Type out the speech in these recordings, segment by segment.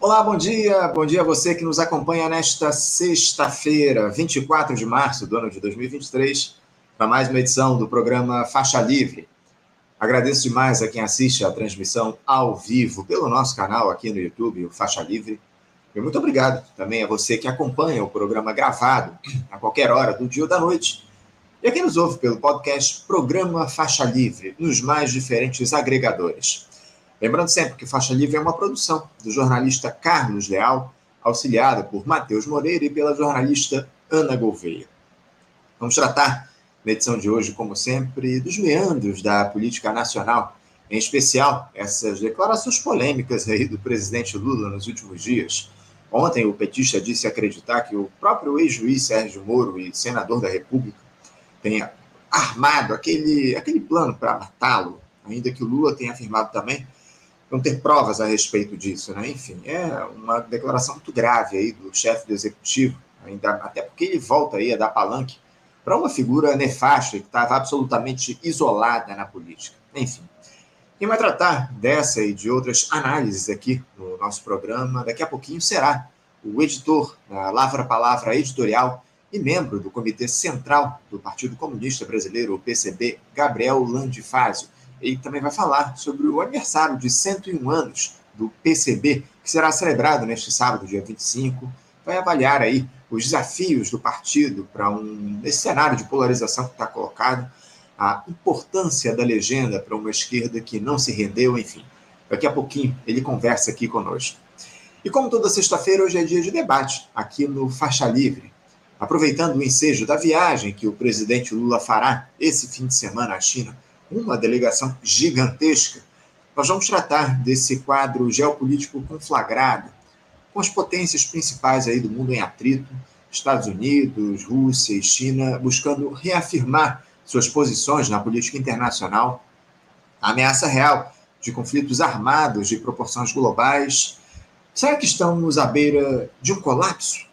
Olá, bom dia. Bom dia a você que nos acompanha nesta sexta-feira, 24 de março do ano de 2023, para mais uma edição do programa Faixa Livre. Agradeço demais a quem assiste a transmissão ao vivo pelo nosso canal aqui no YouTube, o Faixa Livre. E muito obrigado também a você que acompanha o programa gravado a qualquer hora do dia ou da noite. E a quem nos ouve pelo podcast Programa Faixa Livre, nos mais diferentes agregadores. Lembrando sempre que Faixa Livre é uma produção do jornalista Carlos Leal, auxiliada por Matheus Moreira e pela jornalista Ana Gouveia. Vamos tratar, na edição de hoje, como sempre, dos meandros da política nacional, em especial essas declarações polêmicas aí do presidente Lula nos últimos dias. Ontem, o petista disse acreditar que o próprio ex-juiz Sérgio Moro e senador da República tenha armado aquele, aquele plano para matá-lo, ainda que o Lula tenha afirmado também não ter provas a respeito disso, né? Enfim, é uma declaração muito grave aí do chefe do executivo, ainda até porque ele volta aí a dar palanque para uma figura nefasta que estava absolutamente isolada na política. Enfim, quem vai tratar dessa e de outras análises aqui no nosso programa daqui a pouquinho será o editor da Lavra Palavra Editorial e membro do Comitê Central do Partido Comunista Brasileiro, o PCB, Gabriel Landifásio ele também vai falar sobre o aniversário de 101 anos do PCB, que será celebrado neste sábado, dia 25. Vai avaliar aí os desafios do partido para um nesse cenário de polarização que está colocado, a importância da legenda para uma esquerda que não se rendeu, enfim. Daqui a pouquinho ele conversa aqui conosco. E como toda sexta-feira, hoje é dia de debate aqui no Faixa Livre. Aproveitando o ensejo da viagem que o presidente Lula fará esse fim de semana à China, uma delegação gigantesca, nós vamos tratar desse quadro geopolítico conflagrado, com as potências principais aí do mundo em atrito, Estados Unidos, Rússia e China, buscando reafirmar suas posições na política internacional, a ameaça real de conflitos armados de proporções globais. Será que estamos à beira de um colapso?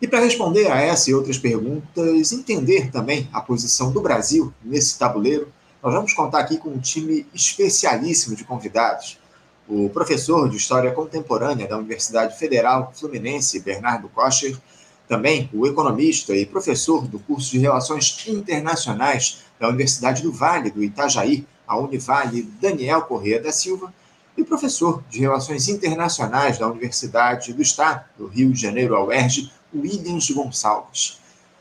E para responder a essa e outras perguntas, entender também a posição do Brasil nesse tabuleiro, nós vamos contar aqui com um time especialíssimo de convidados. O professor de História Contemporânea da Universidade Federal Fluminense, Bernardo Kocher, também o economista e professor do curso de Relações Internacionais da Universidade do Vale do Itajaí, a Univale, Daniel Corrêa da Silva, e o professor de Relações Internacionais da Universidade do Estado do Rio de Janeiro, a UERJ, Williams Gonçalves.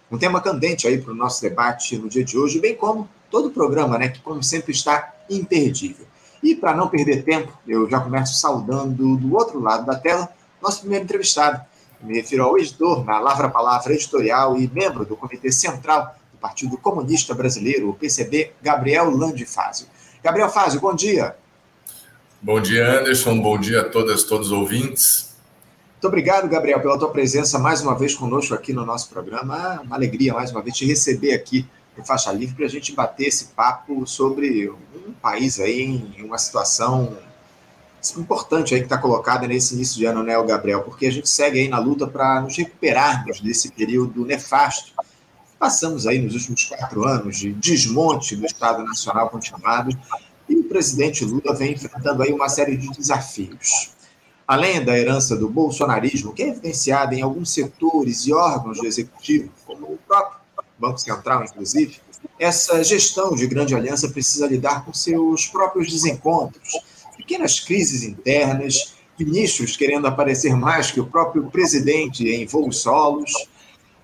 Um tema candente aí para o nosso debate no dia de hoje, bem como todo o programa, né, que como sempre está imperdível. E para não perder tempo, eu já começo saudando do outro lado da tela nosso primeiro entrevistado. Me refiro ao editor na Lavra Palavra Editorial e membro do Comitê Central do Partido Comunista Brasileiro, o PCB, Gabriel Landifásio. Gabriel Fázio, bom dia. Bom dia, Anderson. Bom dia a todas, todos os ouvintes. Muito obrigado, Gabriel, pela tua presença mais uma vez conosco aqui no nosso programa. Uma alegria mais uma vez te receber aqui no Faixa Livre para a gente bater esse papo sobre um país aí em uma situação importante aí que está colocada nesse início de ano, né, Gabriel? Porque a gente segue aí na luta para nos recuperarmos desse período nefasto. Passamos aí nos últimos quatro anos de desmonte do Estado Nacional continuado e o presidente Lula vem enfrentando aí uma série de desafios. Além da herança do bolsonarismo, que é evidenciada em alguns setores e órgãos do executivo, como o próprio Banco Central, inclusive, essa gestão de grande aliança precisa lidar com seus próprios desencontros, pequenas crises internas, ministros querendo aparecer mais que o próprio presidente em voos solos.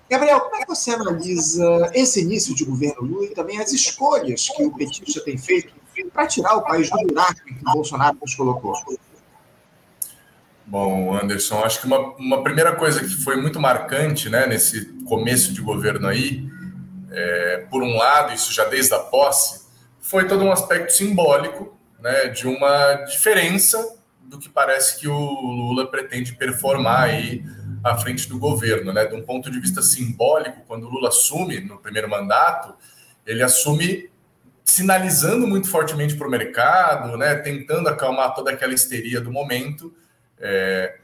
Gabriel, como é que você analisa esse início de governo Lula e também as escolhas que o petista tem feito para tirar o país do buraco que o Bolsonaro nos colocou? Bom, Anderson, acho que uma, uma primeira coisa que foi muito marcante né, nesse começo de governo aí é, por um lado, isso já desde a posse, foi todo um aspecto simbólico né, de uma diferença do que parece que o Lula pretende performar aí à frente do governo. Né? De um ponto de vista simbólico, quando o Lula assume no primeiro mandato, ele assume sinalizando muito fortemente para o mercado, né, tentando acalmar toda aquela histeria do momento, é,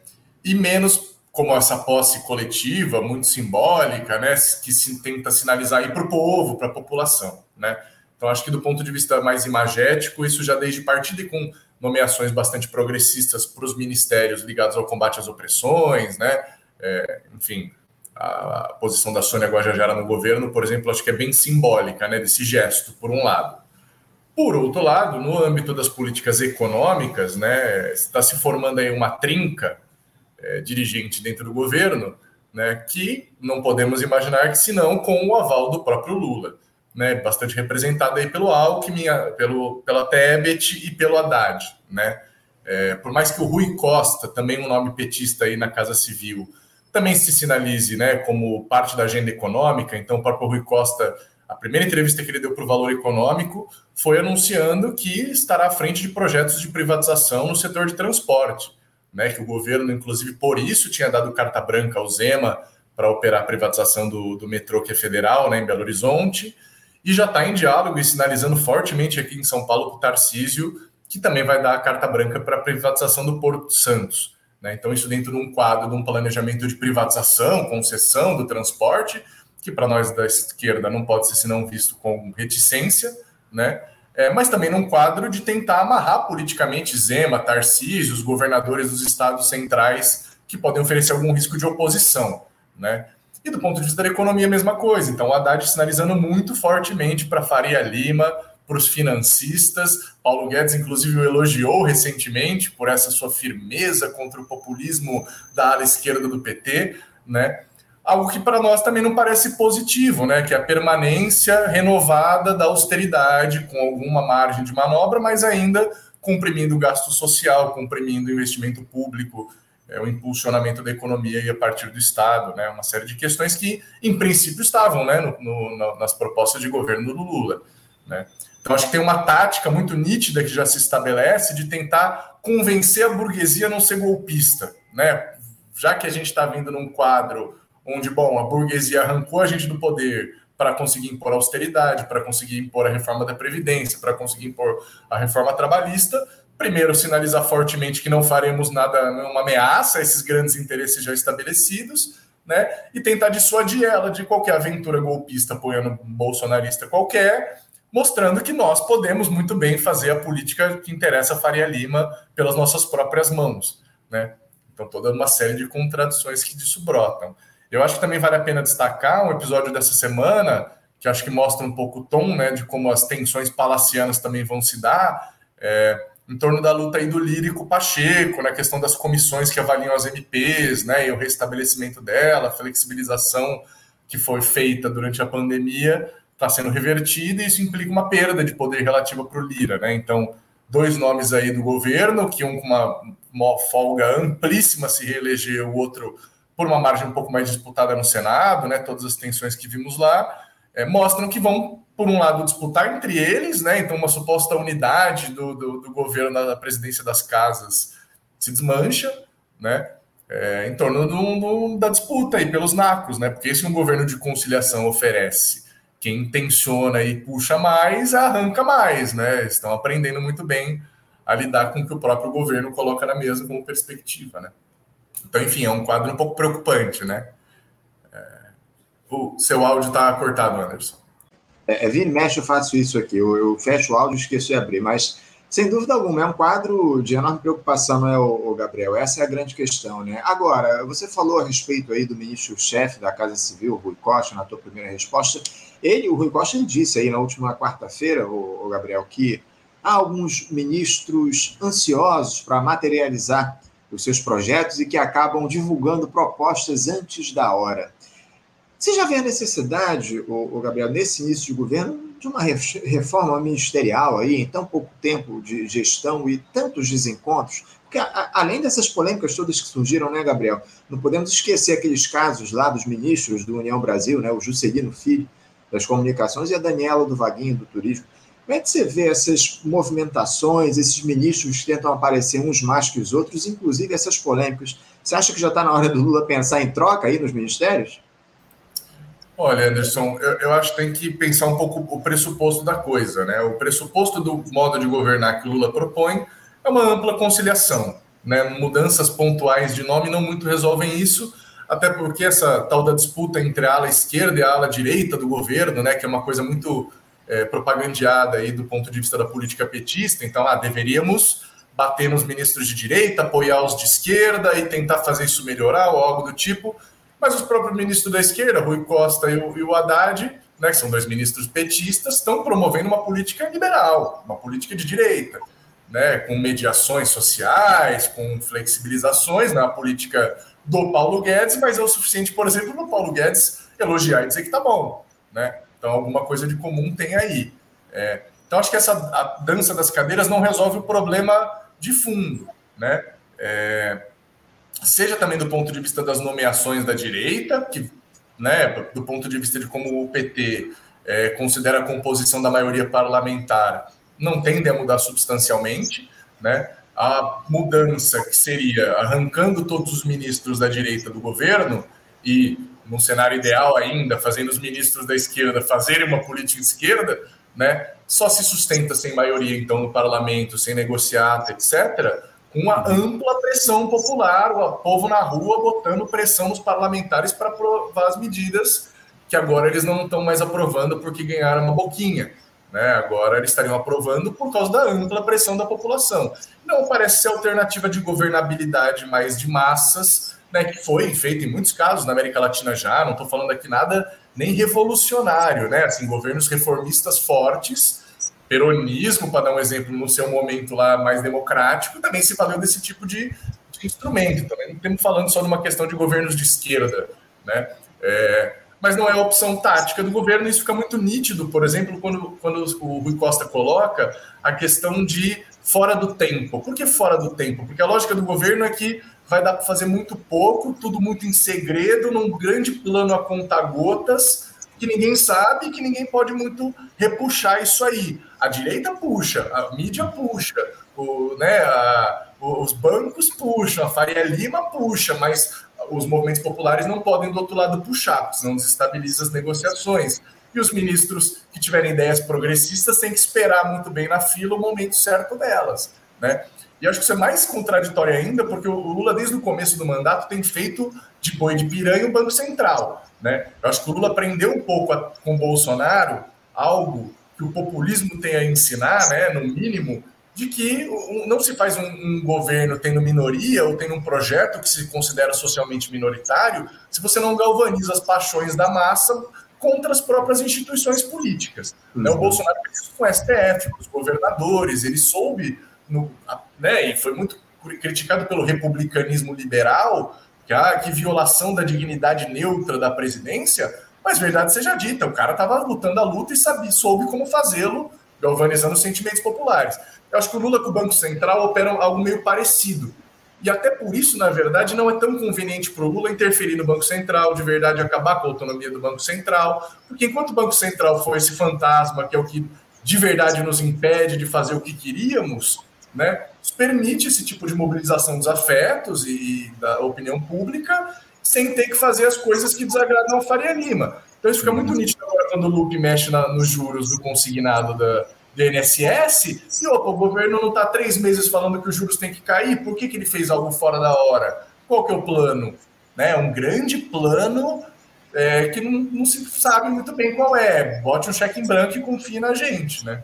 e menos como essa posse coletiva, muito simbólica, né, que se tenta sinalizar aí para o povo, para a população, né? Então, acho que do ponto de vista mais imagético, isso já desde partida e com nomeações bastante progressistas para os ministérios ligados ao combate às opressões, né? É, enfim, a, posição da Sônia Guajajara no governo, por exemplo, acho que é bem simbólica, né? Desse gesto, por um lado. Por outro lado, no âmbito das políticas econômicas, né, está se formando aí uma trinca é, dirigente dentro do governo, né, que não podemos imaginar que senão com o aval do próprio Lula, né, bastante representada aí pelo Alckmin, pelo, pela Tebet e pelo Haddad, né. É, por mais que o Rui Costa, também um nome petista aí na Casa Civil, também se sinalize, né, como parte da agenda econômica, então o próprio Rui Costa a primeira entrevista que ele deu para o Valor Econômico foi anunciando que estará à frente de projetos de privatização no setor de transporte, né? Que o governo, inclusive, por isso tinha dado carta branca ao Zema para operar a privatização do, do metrô que é federal, né, em Belo Horizonte, e já está em diálogo e sinalizando fortemente aqui em São Paulo com o Tarcísio, que também vai dar a carta branca para a privatização do Porto Santos. Né? Então, isso dentro de um quadro de um planejamento de privatização, concessão do transporte, que para nós da esquerda não pode ser senão visto com reticência, né? É, mas também num quadro de tentar amarrar politicamente Zema, Tarcísio, os governadores dos estados centrais que podem oferecer algum risco de oposição, né? E do ponto de vista da economia, a mesma coisa. Então, o Haddad sinalizando muito fortemente para Faria Lima, para os financistas. Paulo Guedes, inclusive, o elogiou recentemente por essa sua firmeza contra o populismo da ala esquerda do PT, né? Algo que para nós também não parece positivo, né? Que é a permanência renovada da austeridade, com alguma margem de manobra, mas ainda comprimindo o gasto social, comprimindo o investimento público, é, o impulsionamento da economia e a partir do Estado, né? Uma série de questões que, em princípio, estavam né? No, no, nas propostas de governo do Lula, né? Então, acho que tem uma tática muito nítida que já se estabelece de tentar convencer a burguesia a não ser golpista, né? Já que a gente está vindo num quadro onde, bom, a burguesia arrancou a gente do poder para conseguir impor austeridade, para conseguir impor a reforma da Previdência, para conseguir impor a reforma trabalhista. Primeiro, sinalizar fortemente que não faremos nada, uma ameaça a esses grandes interesses já estabelecidos, né? E tentar dissuadir ela de qualquer aventura golpista apoiando bolsonarista qualquer, mostrando que nós podemos muito bem fazer a política que interessa a Faria Lima pelas nossas próprias mãos, né? Então, toda uma série de contradições que disso brotam. Eu acho que também vale a pena destacar um episódio dessa semana, que acho que mostra um pouco o tom né, de como as tensões palacianas também vão se dar, é, em torno da luta aí do Lírico Pacheco, na né, questão das comissões que avaliam as MPs, né, e o restabelecimento dela, a flexibilização que foi feita durante a pandemia está sendo revertida e isso implica uma perda de poder relativa para o Lira. Né? Então, dois nomes aí do governo, que um com uma, uma folga amplíssima se reelegeu, o outro por uma margem um pouco mais disputada no Senado, né, todas as tensões que vimos lá, é, mostram que vão, por um lado, disputar entre eles, né, então uma suposta unidade do, do, do governo da presidência das casas se desmancha, né, é, em torno do, do, da disputa aí pelos nacos, né, porque se um governo de conciliação oferece quem tensiona e puxa mais, arranca mais, né, estão aprendendo muito bem a lidar com o que o próprio governo coloca na mesa como perspectiva, né. Então, enfim, é um quadro um pouco preocupante, né? É... O seu áudio está cortado, Anderson. É, é, vira mexe, eu faço isso aqui. Eu, eu fecho o áudio e esqueço de abrir, mas sem dúvida alguma, é um quadro de enorme preocupação, não é, o, Gabriel? Essa é a grande questão, né? Agora, você falou a respeito aí do ministro-chefe da Casa Civil, Rui Costa, na tua primeira resposta. Ele, o Rui Costa, ele disse aí na última quarta-feira, o Gabriel, que há alguns ministros ansiosos para materializar os seus projetos e que acabam divulgando propostas antes da hora. Você já vê a necessidade, o, Gabriel, nesse início de governo, de uma reforma ministerial aí, em tão pouco tempo de gestão e tantos desencontros? Porque, além dessas polêmicas todas que surgiram, né, Gabriel? Não podemos esquecer aqueles casos lá dos ministros do União Brasil, né, o Juscelino Filho, das comunicações, e a Daniela do Vaguinho, do turismo. Como é que você vê essas movimentações, esses ministros que tentam aparecer uns mais que os outros, inclusive essas polêmicas? Você acha que já está na hora do Lula pensar em troca aí nos ministérios? Olha, Anderson, eu, eu, acho que tem que pensar um pouco o pressuposto da coisa, né? O pressuposto do modo de governar que o Lula propõe é uma ampla conciliação, né? Mudanças pontuais de nome não muito resolvem isso, até porque essa tal da disputa entre a ala esquerda e a ala direita do governo, né? Que é uma coisa muito é, propagandeada aí do ponto de vista da política petista, então ah, deveríamos bater nos ministros de direita, apoiar os de esquerda e tentar fazer isso melhorar ou algo do tipo. Mas os próprios ministros da esquerda, Rui Costa e o, e o Haddad, né, que são dois ministros petistas, estão promovendo uma política liberal, uma política de direita, né, com mediações sociais, com flexibilizações na política do Paulo Guedes, mas é o suficiente, por exemplo, para o Paulo Guedes elogiar e dizer que tá bom. Né? Então, alguma coisa de comum tem aí. É, então, acho que essa dança das cadeiras não resolve o problema de fundo. Né? É, seja também do ponto de vista das nomeações da direita, que, né, do ponto de vista de como o PT é, considera a composição da maioria parlamentar, não tende a mudar substancialmente, né? A mudança que seria arrancando todos os ministros da direita do governo e, num cenário ideal ainda, fazendo os ministros da esquerda fazerem uma política de esquerda, né? Só se sustenta sem maioria, então, no parlamento, sem negociata, etc., uma ampla pressão popular, o povo na rua botando pressão nos parlamentares para aprovar as medidas que agora eles não estão mais aprovando porque ganharam uma boquinha. Né? Agora eles estariam aprovando por causa da ampla pressão da população. Não parece ser alternativa de governabilidade mais de massas, né, que foi feita em muitos casos na América Latina já, não estou falando aqui nada nem revolucionário, né? Assim, governos reformistas fortes peronismo, para dar um exemplo, no seu momento lá mais democrático, também se valeu desse tipo de, de instrumento. Também não estamos falando só de uma questão de governos de esquerda, né? É, mas não é opção tática do governo, isso fica muito nítido, por exemplo, quando, quando o Rui Costa coloca a questão de fora do tempo. Por que fora do tempo? Porque a lógica do governo é que vai dar para fazer muito pouco, tudo muito em segredo, num grande plano a conta gotas, que ninguém sabe, que ninguém pode muito repuxar isso aí. A direita puxa, a mídia puxa, o, né, a, os bancos puxam, a Faria Lima puxa, mas os movimentos populares não podem do outro lado puxar, senão desestabiliza as negociações. E os ministros que tiverem ideias progressistas têm que esperar muito bem na fila o momento certo delas. Né? E acho que isso é mais contraditório ainda, porque o Lula, desde o começo do mandato, tem feito de boi de piranha o Banco Central. Né? Eu acho que o Lula aprendeu um pouco com o Bolsonaro algo que o populismo tem a ensinar, né, no mínimo, de que não se faz um, um, governo tendo minoria ou tendo um projeto que se considera socialmente minoritário se você não galvaniza as paixões da massa contra as próprias instituições políticas. Uhum. Né? O Bolsonaro fez isso com o STF, com os governadores, ele soube, no, né, e foi muito criticado pelo republicanismo liberal, que, ah, que violação da dignidade neutra da presidência, mas verdade seja dita, o cara estava lutando a luta e sabia, soube como fazê-lo, galvanizando os sentimentos populares. Eu acho que o Lula com o Banco Central operam algo meio parecido. E até por isso, na verdade, não é tão conveniente para o Lula interferir no Banco Central, de verdade acabar com a autonomia do Banco Central, porque enquanto o Banco Central for esse fantasma que é o que de verdade nos impede de fazer o que queríamos, né, permite esse tipo de mobilização dos afetos e, da opinião pública sem ter que fazer as coisas que desagradam a Faria Lima. Então isso fica muito nítido quando o Lupe mexe na, nos juros do consignado da, do INSS, e opa, o governo não está três meses falando que os juros têm que cair, por que, que ele fez algo fora da hora? Qual que é o plano? Né? Um grande plano é, que não, não, se sabe muito bem qual é. Bote um cheque em branco e confie na gente, né?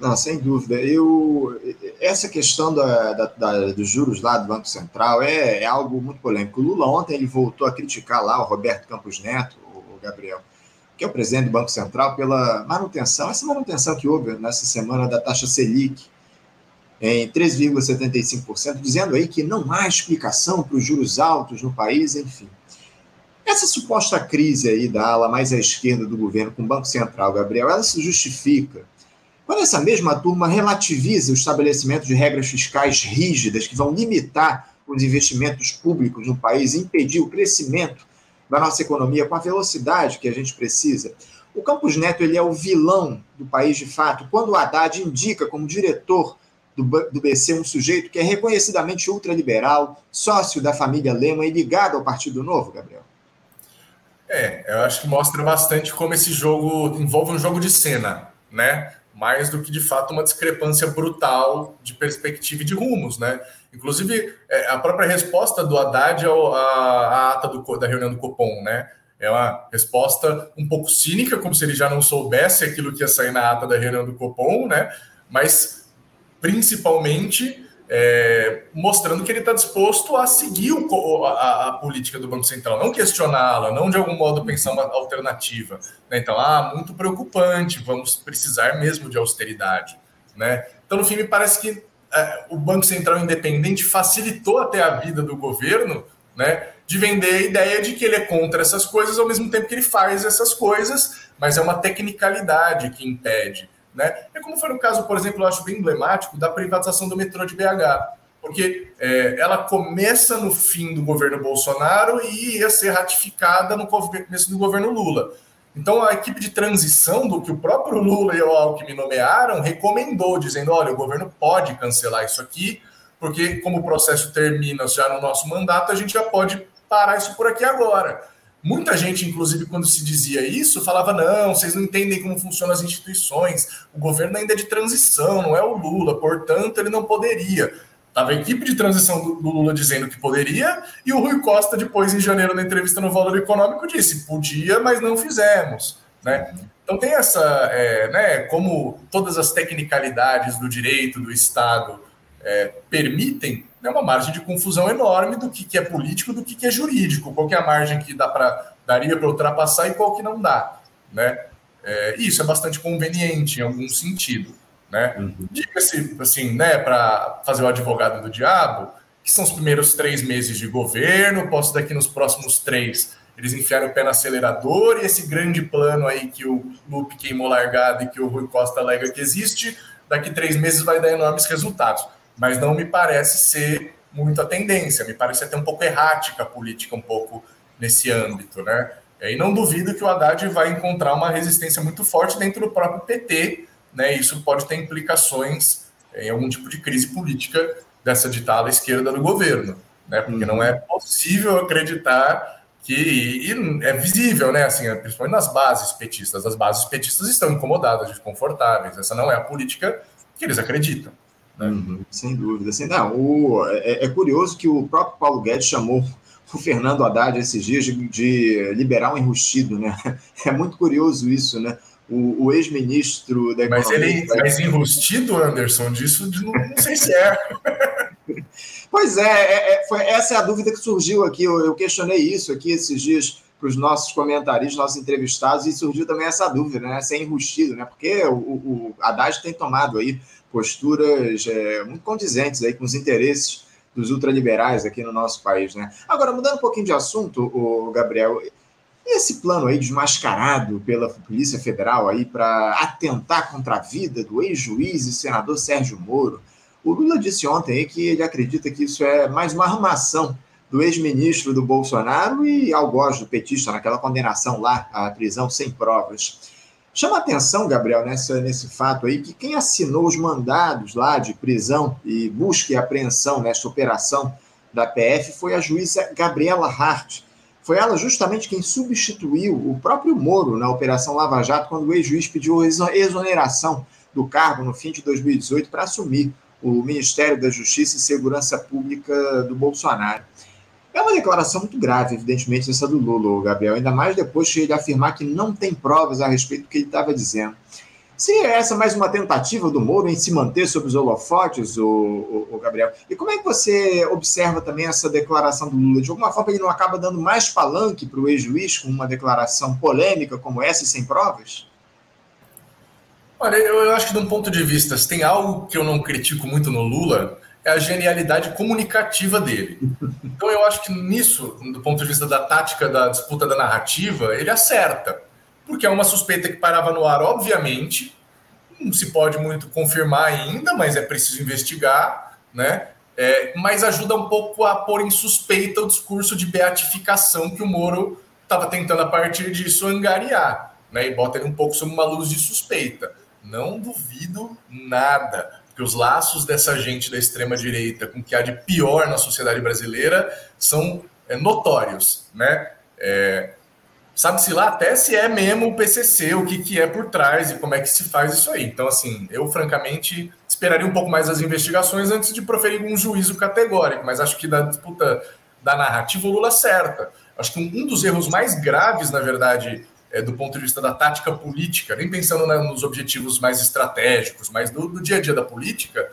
Não, sem dúvida. Eu, essa questão da, da, da, dos juros lá do Banco Central é, é, algo muito polêmico. O Lula ontem ele voltou a criticar lá o Roberto Campos Neto, o, o Gabriel, que é o presidente do Banco Central, pela manutenção, essa manutenção que houve nessa semana da taxa Selic em 3,75%, dizendo aí que não há explicação para os juros altos no país, enfim. Essa suposta crise aí da ala mais à esquerda do governo com o Banco Central, Gabriel, ela se justifica quando essa mesma turma relativiza o estabelecimento de regras fiscais rígidas que vão limitar os investimentos públicos no país impedir o crescimento da nossa economia com a velocidade que a gente precisa, o Campos Neto ele é o vilão do país de fato, quando o Haddad indica como diretor do, do BC um sujeito que é reconhecidamente ultraliberal, sócio da família Lema e ligado ao Partido Novo, Gabriel? É, eu acho que mostra bastante como esse jogo envolve um jogo de cena, né? mais do que de fato uma discrepância brutal de perspectiva e de rumos, né? Inclusive, é, a própria resposta do Haddad à ata do, da reunião do Copom, né? É uma resposta um pouco cínica, como se ele já não soubesse aquilo que ia sair na ata da reunião do Copom, né? Mas principalmente é, mostrando que ele está disposto a seguir o, a, a, política do Banco Central, não questioná-la, não de algum modo pensar uma alternativa. Né? Então, ah, muito preocupante, vamos precisar mesmo de austeridade. Né? Então, no fim, me parece que o Banco Central independente facilitou até a vida do governo né, de vender a ideia de que ele é contra essas coisas ao mesmo tempo que ele faz essas coisas, mas é uma tecnicalidade que impede. Né? É como foi no caso, por exemplo, eu acho bem emblemático da privatização do metrô de BH, porque é, ela começa no fim do governo Bolsonaro e ia ser ratificada no começo do governo Lula. Então, a equipe de transição do que o próprio Lula e o Alckmin nomearam recomendou, dizendo: olha, o governo pode cancelar isso aqui, porque, como o processo termina já no nosso mandato, a gente já pode parar isso por aqui agora. Muita gente, inclusive, quando se dizia isso, falava: não, vocês não entendem como funcionam as instituições, o governo ainda é de transição, não é o Lula, portanto, ele não poderia. Estava a equipe de transição do, Lula dizendo que poderia, e o Rui Costa, depois, em janeiro, na entrevista no Valor Econômico, disse: podia, mas não fizemos. Né? Então tem essa, é, né, como todas as tecnicalidades do direito, do Estado é, permitem, é uma margem de confusão enorme do que, que é político do que, que é jurídico, qual que é a margem que dá pra, daria para ultrapassar e qual que não dá. Né? É, isso é bastante conveniente em algum sentido. Né? Uhum. Diga-se assim, né, para fazer o advogado do diabo, que são os primeiros três meses de governo, posso daqui nos próximos três eles enfiaram o pé no acelerador e esse grande plano aí que o Lupe queimou largado e que o Rui Costa alega que existe, daqui três meses vai dar enormes resultados mas não me parece ser muito a tendência, me parece até um pouco errática a política, um pouco nesse âmbito, né? E não duvido que o Haddad vai encontrar uma resistência muito forte dentro do próprio PT, né? Isso pode ter implicações em algum tipo de crise política dessa ditada esquerda do governo, né? Porque não é possível acreditar que e é visível, né? Assim, principalmente nas bases petistas, as bases petistas estão incomodadas, desconfortáveis. Essa não é a política que eles acreditam. Né? Uhum, sem dúvida. Assim, não, o, é, é, curioso que o próprio Paulo Guedes chamou o Fernando Haddad esses dias de, de enrustido, né? É muito curioso isso, né? O, o ex-ministro da Mas ele, mas enrustido, Anderson, disso não, não sei se é. pois é, é, é, foi, essa é a dúvida que surgiu aqui. Eu, eu questionei isso aqui esses dias para os nossos comentaristas, nossos entrevistados, e surgiu também essa dúvida, né? Se é enrustido, né? Porque o, o Haddad tem tomado aí posturas é, muito condizentes aí com os interesses dos ultraliberais aqui no nosso país, né? Agora, mudando um pouquinho de assunto, o Gabriel, esse plano aí desmascarado pela Polícia Federal aí para atentar contra a vida do ex-juiz e senador Sérgio Moro, o Lula disse ontem aí que ele acredita que isso é mais uma armação do ex-ministro do Bolsonaro e algoz do petista naquela condenação lá à prisão sem provas. Chama atenção, Gabriel, nessa, nesse fato aí, que quem assinou os mandados lá de prisão e busca e apreensão nesta operação da PF foi a juíza Gabriela Hart. Foi ela justamente quem substituiu o próprio Moro na Operação Lava Jato, quando o ex-juiz pediu exoneração do cargo no fim de 2018 para assumir o Ministério da Justiça e Segurança Pública do Bolsonaro. É uma declaração muito grave, evidentemente, essa do Lula, Gabriel, ainda mais depois de ele afirmar que não tem provas a respeito do que ele estava dizendo. Seria essa mais uma tentativa do Moro em se manter sob os holofotes, o, o, o, Gabriel? E como é que você observa também essa declaração do Lula? De alguma forma, ele não acaba dando mais palanque para o ex-juiz com uma declaração polêmica como essa e sem provas? Olha, eu, eu acho que, de um ponto de vista, se tem algo que eu não critico muito no Lula, é a genialidade comunicativa dele. Então eu acho que nisso, do ponto de vista da tática da disputa da narrativa, ele acerta. Porque é uma suspeita que parava no ar, obviamente, não se pode muito confirmar ainda, mas é preciso investigar, né? É, mas ajuda um pouco a pôr em suspeita o discurso de beatificação que o Moro estava tentando, a partir disso, angariar, né? E bota ele um pouco sob uma luz de suspeita. Não duvido nada que os laços dessa gente da extrema direita com o que há de pior na sociedade brasileira são é, notórios, né? É, Sabe-se lá até se é mesmo o PCC, o que, que é por trás e como é que se faz isso aí. Então, assim, eu francamente esperaria um pouco mais as investigações antes de proferir um juízo categórico, mas acho que da disputa da narrativa o Lula acerta. Acho que um dos erros mais graves, na verdade, é, do ponto de vista da tática política, nem pensando nos objetivos mais estratégicos, mas do, do, dia a dia da política,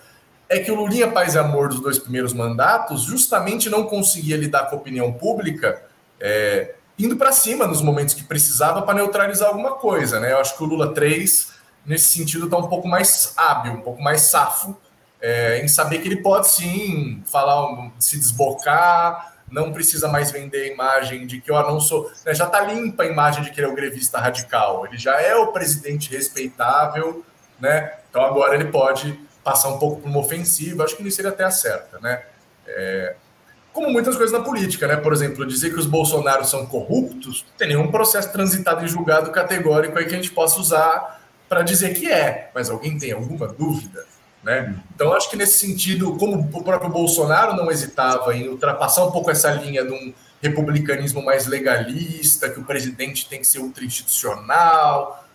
é que o Lulinha Paz e Amor dos dois primeiros mandatos justamente não conseguia lidar com a opinião pública é, indo para cima nos momentos que precisava para neutralizar alguma coisa, né? Eu acho que o Lula 3, nesse sentido, está um pouco mais hábil, um pouco mais safo, é, em saber que ele pode sim falar, se desbocar, não precisa mais vender a imagem de que eu não sou. Né, já está limpa a imagem de que ele é o grevista radical. Ele já é o presidente respeitável, né? Então agora ele pode passar um pouco por uma ofensiva. Acho que nisso ele até acerta, né? É, como muitas coisas na política, né? Por exemplo, dizer que os bolsonaros são corruptos, não tem nenhum processo transitado em julgado categórico aí que a gente possa usar para dizer que é. Mas alguém tem alguma dúvida? Né? Então, acho que nesse sentido, como o próprio Bolsonaro não hesitava em ultrapassar um pouco essa linha de um republicanismo mais legalista, que o presidente tem que ser ultra-institucional,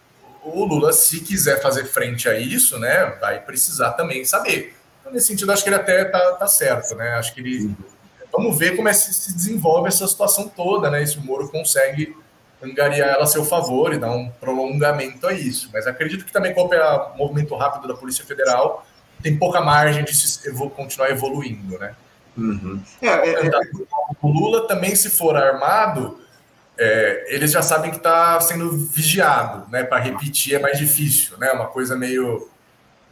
o Lula, se quiser fazer frente a isso, né, vai precisar também saber. Então, nesse sentido, acho que ele até tá, tá certo, né? Acho que ele. Vamos ver como é que se desenvolve essa situação toda, né? Se o Moro consegue angariar ela a seu favor e dar um prolongamento a isso. Mas acredito que também, com o movimento rápido da Polícia Federal, tem pouca margem de se evolu continuar evoluindo, né? Uhum. É, é, é... O Lula também, se for armado, é, eles já sabem que está sendo vigiado, né? Para repetir é mais difícil, né? Uma coisa meio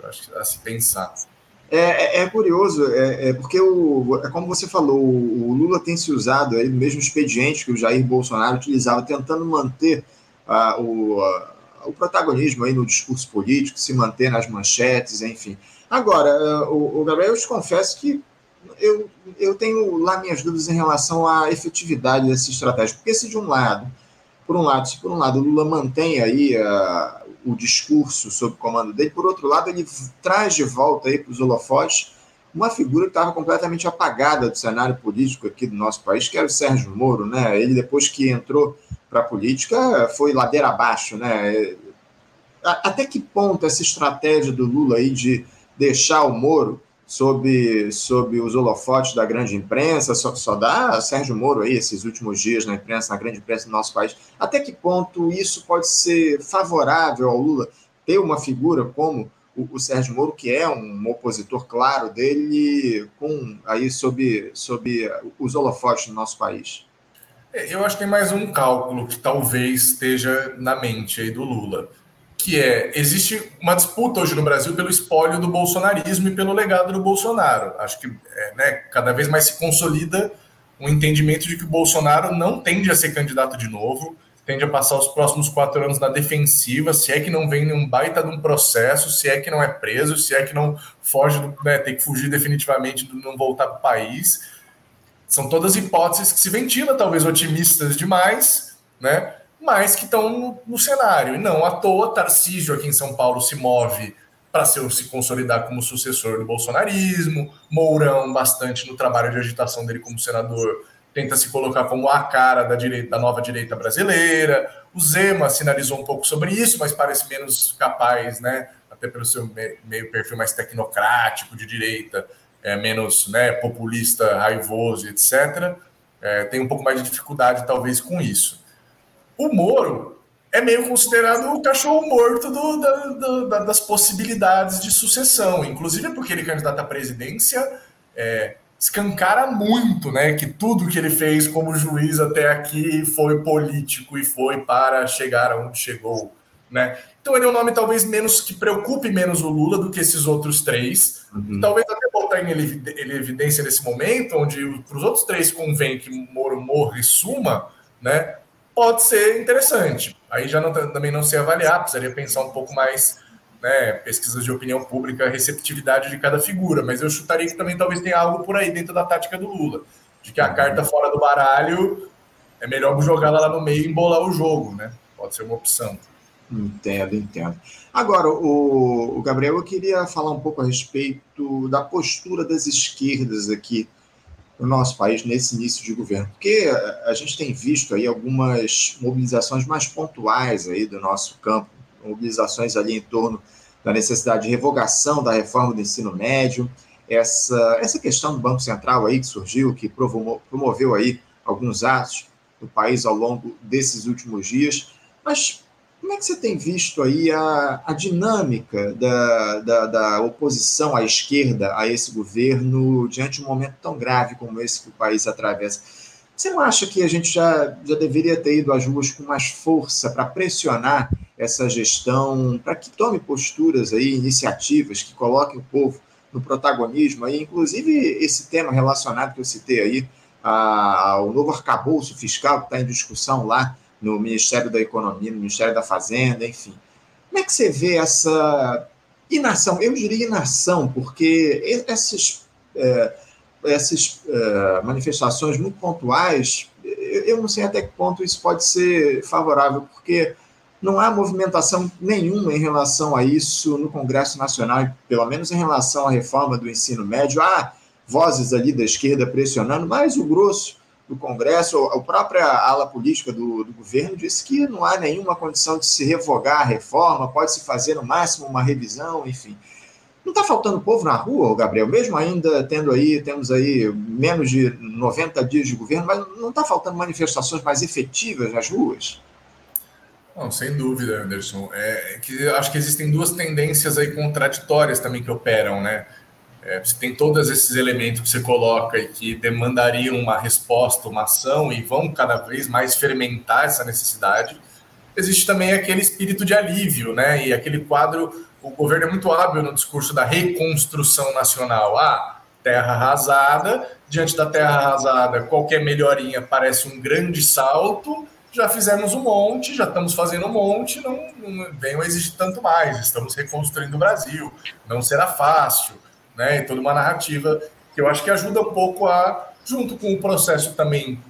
acho, a se pensar. É, é, é curioso, é, é, porque o, é como você falou, o, Lula tem se usado aí no mesmo expediente que o Jair Bolsonaro utilizava, tentando manter uh, o, o protagonismo aí no discurso político, se manter nas manchetes, enfim. Agora, o, o Gabriel, eu te confesso que eu, eu tenho lá minhas dúvidas em relação à efetividade dessa estratégia, porque se de um lado, por um lado, se por um lado o Lula mantém aí uh, o discurso sob o comando dele, por outro lado ele traz de volta aí para os holofotes uma figura que estava completamente apagada do cenário político aqui do nosso país, que era o Sérgio Moro, né? Ele depois que entrou para a política foi ladeira abaixo, né? Até que ponto essa estratégia do Lula aí de deixar o Moro sob, sob os holofotes da grande imprensa, só, só dá Sérgio Moro aí esses últimos dias na imprensa, na grande imprensa do nosso país. Até que ponto isso pode ser favorável ao Lula ter uma figura como o, o Sérgio Moro, que é um opositor claro dele, com aí sob, sob os holofotes do nosso país? É, eu acho que tem mais um cálculo que talvez esteja na mente aí do Lula que é existe uma disputa hoje no Brasil pelo espólio do bolsonarismo e pelo legado do Bolsonaro. Acho que é, né, cada vez mais se consolida um entendimento de que o Bolsonaro não tende a ser candidato de novo, tende a passar os próximos quatro anos na defensiva, se é que não vem num baita de um processo, se é que não é preso, se é que não foge, do, né, tem que fugir definitivamente do não voltar para o país. São todas hipóteses que se ventilam, talvez otimistas demais, né? Mas que estão no, no, cenário. E não à toa, Tarcísio aqui em São Paulo se move para se consolidar como sucessor do bolsonarismo, Mourão, bastante no trabalho de agitação dele como senador, tenta se colocar como a cara da, direita, da nova direita brasileira. O Zema sinalizou um pouco sobre isso, mas parece menos capaz, né? Até pelo seu meio perfil mais tecnocrático de direita, é, menos né, populista, raivoso, etc. É, tem um pouco mais de dificuldade, talvez, com isso o Moro é meio considerado o cachorro morto do, da, da, das possibilidades de sucessão, inclusive porque ele candidato à presidência é, escancara muito, né, que tudo que ele fez como juiz até aqui foi político e foi para chegar aonde chegou, né? Então ele é um nome talvez menos que preocupe menos o Lula do que esses outros três. Uhum. Talvez até botar em evidência nesse momento, onde para os outros três convém que Moro morra e suma, né? Pode ser interessante. Aí já não, também não sei avaliar, precisaria pensar um pouco mais, né, pesquisas de opinião pública, receptividade de cada figura, mas eu chutaria que também talvez tenha algo por aí dentro da tática do Lula, de que a carta fora do baralho é melhor jogar lá no meio e embolar o jogo, né? Pode ser uma opção. Entendo, entendo. Agora, o, o Gabriel, eu queria falar um pouco a respeito da postura das esquerdas aqui no nosso país nesse início de governo? Porque a gente tem visto aí algumas mobilizações mais pontuais aí do nosso campo, mobilizações ali em torno da necessidade de revogação da reforma do ensino médio, essa, essa questão do Banco Central aí que surgiu, que promoveu, promoveu aí alguns atos no país ao longo desses últimos dias, mas Como é que você tem visto aí a, a dinâmica da, da, da, oposição à esquerda a esse governo diante de um momento tão grave como esse que o país atravessa? Você não acha que a gente já, já deveria ter ido às ruas com mais força para pressionar essa gestão, para que tome posturas aí, iniciativas que coloquem o povo no protagonismo aí, inclusive esse tema relacionado que eu citei aí, ao novo arcabouço fiscal que está em discussão lá no Ministério da Economia, no Ministério da Fazenda, enfim. Como é que você vê essa inação? Eu diria inação, porque essas, é, essas é, manifestações muito pontuais, eu não sei até que ponto isso pode ser favorável, porque não há movimentação nenhuma em relação a isso no Congresso Nacional, pelo menos em relação à reforma do ensino médio. Há vozes ali da esquerda pressionando, mas o grosso do Congresso, a própria ala política do, do, governo disse que não há nenhuma condição de se revogar a reforma, pode-se fazer no máximo uma revisão, enfim. Não está faltando povo na rua, Gabriel, mesmo ainda tendo aí, temos aí menos de 90 dias de governo, mas não está faltando manifestações mais efetivas nas ruas? Não, sem dúvida, Anderson. É que acho que existem duas tendências aí contraditórias também que operam, né? É, você tem todos esses elementos que você coloca e que demandariam uma resposta, uma ação e vão cada vez mais fermentar essa necessidade. Existe também aquele espírito de alívio, né? E aquele quadro, o governo é muito hábil no discurso da reconstrução nacional. Ah, terra arrasada, diante da terra arrasada, qualquer melhorinha parece um grande salto. Já fizemos um monte, já estamos fazendo um monte, não, não venham exigir tanto mais. Estamos reconstruindo o Brasil, não será fácil né? E toda uma narrativa que eu acho que ajuda um pouco a, junto com o processo também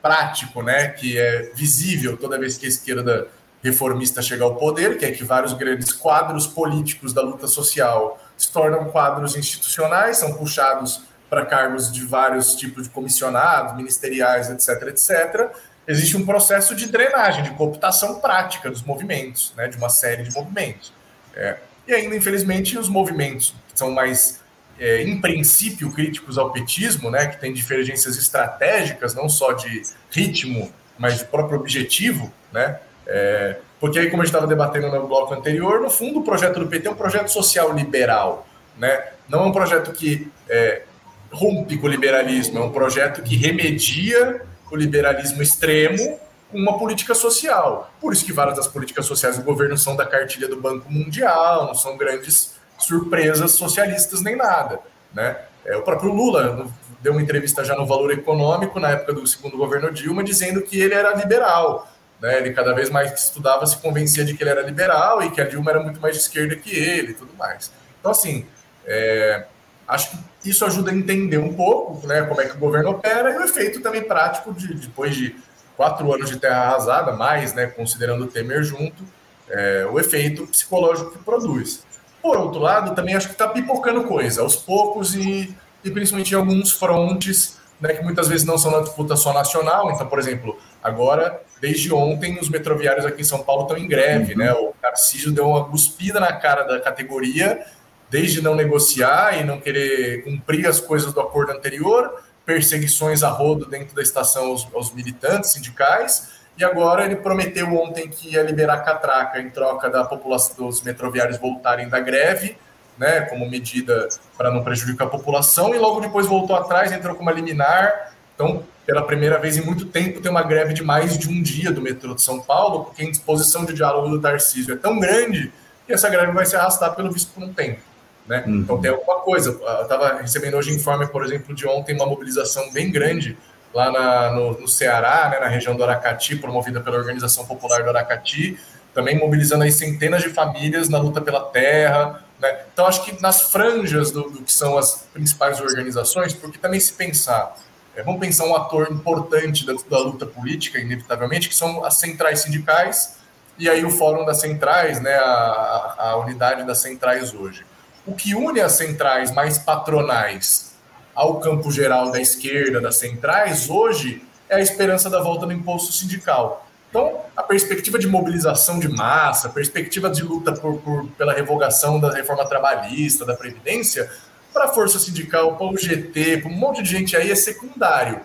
prático, né? Que é visível toda vez que a esquerda reformista chega ao poder, que é que vários grandes quadros políticos da luta social se tornam quadros institucionais, são puxados para cargos de vários tipos de comissionados, ministeriais, etc, etc. Existe um processo de drenagem, de cooptação prática dos movimentos, né, de uma série de movimentos. É. E ainda, infelizmente, os movimentos que são mais é, em princípio, críticos ao petismo, né, que tem divergências estratégicas, não só de ritmo, mas de próprio objetivo, né? É, porque aí, como a gente estava debatendo no bloco anterior, no fundo, o projeto do PT é um projeto social liberal, né? Não é um projeto que é, rompe com o liberalismo, é um projeto que remedia o liberalismo extremo com uma política social. Por isso que várias das políticas sociais do governo são da cartilha do Banco Mundial, não são grandes surpresas socialistas nem nada, né? É, o próprio Lula deu uma entrevista já no Valor Econômico, na época do segundo governo Dilma, dizendo que ele era liberal. Né? Ele cada vez mais estudava se convencia de que ele era liberal e que a Dilma era muito mais de esquerda que ele e tudo mais. Então, assim, é, acho que isso ajuda a entender um pouco né, como é que o governo opera e o efeito também prático de depois de quatro anos de terra arrasada, mais, né, considerando o Temer junto, é, o efeito psicológico que produz. Por outro lado, também acho que está pipocando coisa, aos poucos e, e principalmente em alguns frontes, né, que muitas vezes não são na disputa só nacional. Então, por exemplo, agora, desde ontem, os metroviários aqui em São Paulo estão em greve. Uhum. Né? O Tarcísio deu uma cuspida na cara da categoria, desde não negociar e não querer cumprir as coisas do acordo anterior, perseguições a rodo dentro da estação aos, aos militantes sindicais, e agora ele prometeu ontem que ia liberar catraca em troca da população dos metroviários voltarem da greve, né, como medida para não prejudicar a população, e logo depois voltou atrás, entrou com uma liminar. Então, pela primeira vez em muito tempo, tem uma greve de mais de um dia do metrô de São Paulo, porque a disposição de diálogo do Tarcísio é tão grande que essa greve vai se arrastar pelo visto por um tempo. Né? Uhum. Então tem alguma coisa. Eu estava recebendo hoje informe, por exemplo, de ontem, uma mobilização bem grande lá na, no, no, Ceará, né, na região do Aracati, promovida pela Organização Popular do Aracati, também mobilizando aí centenas de famílias na luta pela terra. Né? Então, acho que nas franjas do, do que são as principais organizações, porque também se pensar, é, vamos pensar um ator importante da, da luta política, inevitavelmente, que são as centrais sindicais, e aí o Fórum das Centrais, né, a, a unidade das centrais hoje. O que une as centrais mais patronais ao campo geral da esquerda, das centrais, hoje é a esperança da volta do imposto sindical. Então, a perspectiva de mobilização de massa, a perspectiva de luta por, por, pela revogação da reforma trabalhista, da Previdência, para a força sindical, para o GT, para um monte de gente aí é secundário.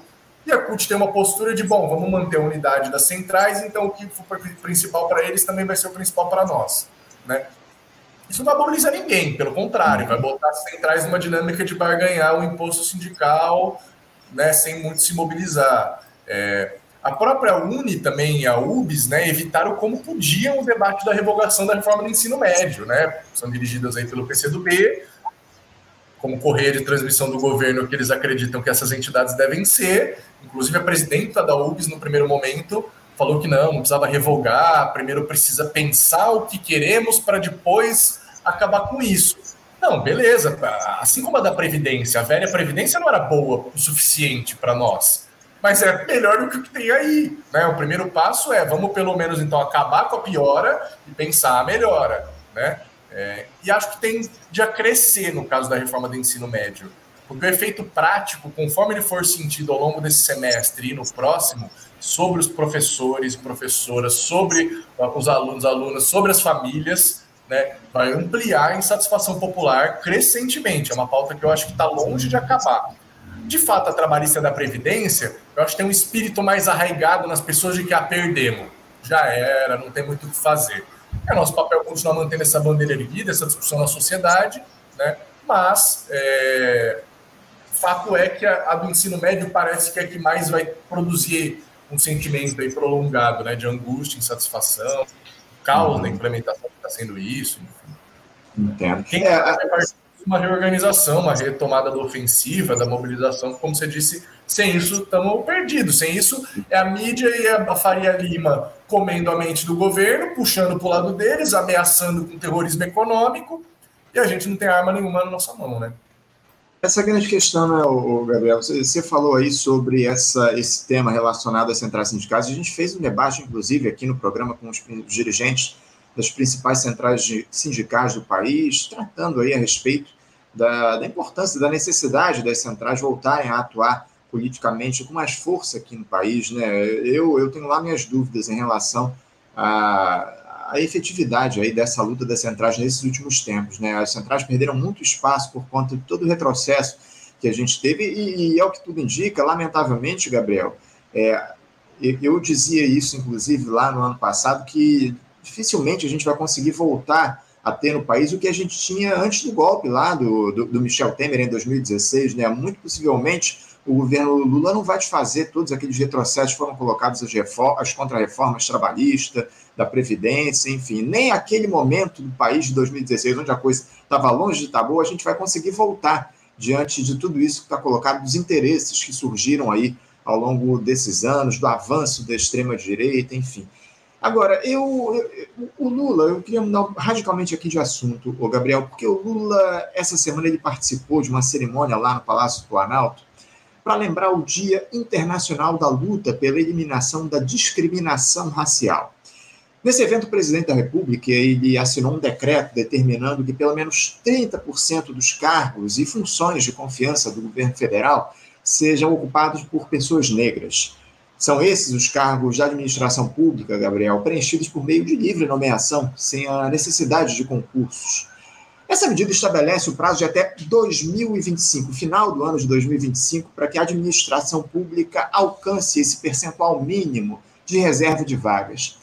e a CUT tem uma postura de, bom, vamos manter a unidade das centrais, então o que for principal para eles também vai ser o principal para nós. Né? Isso não vai mobilizar ninguém, pelo contrário, vai botar as centrais numa dinâmica de barganhar o imposto sindical né, sem muito se mobilizar. É, a própria Uni também, a UBS, né, evitaram como podiam o debate da revogação da reforma do ensino médio, né? São dirigidas aí pelo PCdoB, como correia de transmissão do governo que eles acreditam que essas entidades devem ser. Inclusive a presidenta da UBS, no primeiro momento, falou que não, não precisava revogar, primeiro precisa pensar o que queremos para depois acabar com isso. Não, beleza. Assim como a da Previdência, a velha Previdência não era boa o suficiente para nós mas é melhor do que o que tem aí. Né? O primeiro passo é vamos pelo menos então acabar com a piora e pensar a melhora. Né? É, e acho que tem de crescer no caso da reforma do ensino médio, porque o efeito prático, conforme ele for sentido ao longo desse semestre e no próximo, sobre os professores e professoras, sobre os alunos, alunas, sobre as famílias, né, vai ampliar a insatisfação popular crescentemente. É uma pauta que eu acho que está longe de acabar de fato, a trabalhista da Previdência, eu acho que tem um espírito mais arraigado nas pessoas de que a ah, perdemos. Já era, não tem muito o que fazer. É nosso papel continuar mantendo essa bandeira erguida, essa discussão na sociedade, né? mas é, fato é que a, a, do ensino médio parece que é que mais vai produzir um sentimento aí prolongado né? de angústia, insatisfação, caos uhum. na implementação que está sendo isso. Entendo. Quem é, a uma reorganização, uma retomada da ofensiva, da mobilização, como você disse, sem isso estamos perdidos. Sem isso é a mídia e a Faria Lima comendo a mente do governo, puxando para o lado deles, ameaçando com terrorismo econômico, e a gente não tem arma nenhuma na nossa mão, né? Essa grande questão, né, Gabriel? Você falou aí sobre essa, esse tema relacionado às centrais sindicais. A gente fez um debate, inclusive, aqui no programa com os dirigentes das principais centrais sindicais do país, tratando aí a respeito da, da importância, da necessidade das centrais voltarem a atuar politicamente com mais força aqui no país. Né? Eu, eu tenho lá minhas dúvidas em relação à, à efetividade aí dessa luta das centrais nesses últimos tempos. Né? As centrais perderam muito espaço por conta de todo o retrocesso que a gente teve, e, e é o que tudo indica, lamentavelmente, Gabriel, é, eu dizia isso, inclusive, lá no ano passado, que dificilmente a gente vai conseguir voltar a ter no país o que a gente tinha antes do golpe lá do, do, do Michel Temer em 2016, né? Muito possivelmente o governo Lula não vai desfazer todos aqueles retrocessos que foram colocados as, as contra-reformas trabalhistas, da Previdência, enfim, nem aquele momento do país de 2016, onde a coisa estava longe de estar boa, a gente vai conseguir voltar diante de tudo isso que está colocado, dos interesses que surgiram aí ao longo desses anos, do avanço da extrema-direita, enfim. Agora, eu, o Lula, eu queria mudar radicalmente aqui de assunto, o Gabriel, porque o Lula, essa semana, ele participou de uma cerimônia lá no Palácio do Planalto para lembrar o Dia Internacional da Luta pela Eliminação da Discriminação Racial. Nesse evento, o presidente da República ele assinou um decreto determinando que pelo menos 30% dos cargos e funções de confiança do governo federal sejam ocupados por pessoas negras. São esses os cargos da administração pública, Gabriel, preenchidos por meio de livre nomeação, sem a necessidade de concursos. Essa medida estabelece o prazo de até 2025, final do ano de 2025, para que a administração pública alcance esse percentual mínimo de reserva de vagas.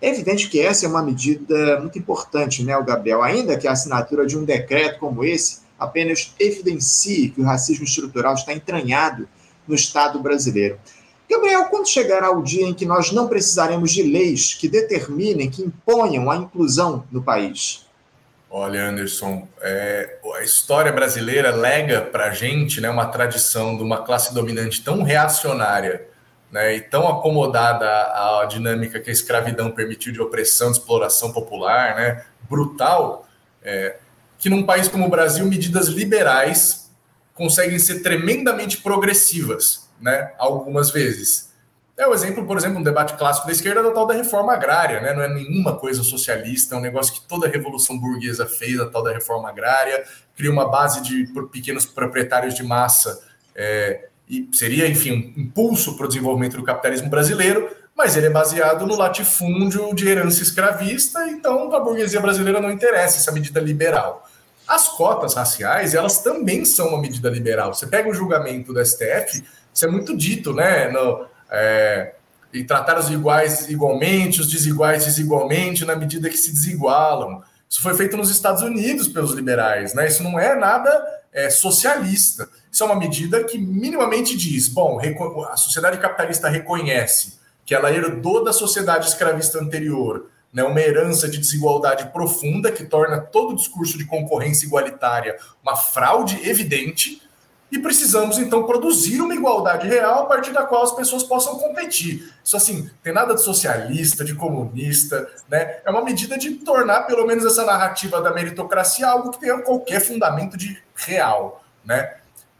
É evidente que essa é uma medida muito importante, né, Gabriel? Ainda que a assinatura de um decreto como esse apenas evidencie que o racismo estrutural está entranhado no Estado brasileiro. Gabriel, quando chegará o dia em que nós não precisaremos de leis que determinem, que imponham a inclusão no país? Olha, Anderson, é, a história brasileira lega para a gente né, uma tradição de uma classe dominante tão reacionária né, e tão acomodada à dinâmica que a escravidão permitiu de opressão, de exploração popular, né, brutal, é, que num país como o Brasil, medidas liberais conseguem ser tremendamente progressivas né, algumas vezes. É o exemplo, por exemplo, um debate clássico da esquerda da tal da reforma agrária, né? Não é nenhuma coisa socialista, é um negócio que toda a revolução burguesa fez, a tal da reforma agrária, cria uma base de pequenos proprietários de massa é, e seria, enfim, um impulso para o desenvolvimento do capitalismo brasileiro, mas ele é baseado no latifúndio de herança escravista, então a burguesia brasileira não interessa essa medida liberal. As cotas raciais, elas também são uma medida liberal. Você pega o julgamento do STF, isso é muito dito, né? No, é, e tratar os iguais igualmente, os desiguais desigualmente, na medida que se desigualam. Isso foi feito nos Estados Unidos pelos liberais, né? Isso não é nada é, socialista. Isso é uma medida que minimamente diz: bom, a sociedade capitalista reconhece que ela herdou da sociedade escravista anterior né, uma herança de desigualdade profunda que torna todo o discurso de concorrência igualitária uma fraude evidente e precisamos então produzir uma igualdade real a partir da qual as pessoas possam competir. Isso assim, tem nada de socialista, de comunista, né? É uma medida de tornar pelo menos essa narrativa da meritocracia algo que tenha qualquer fundamento de real, né?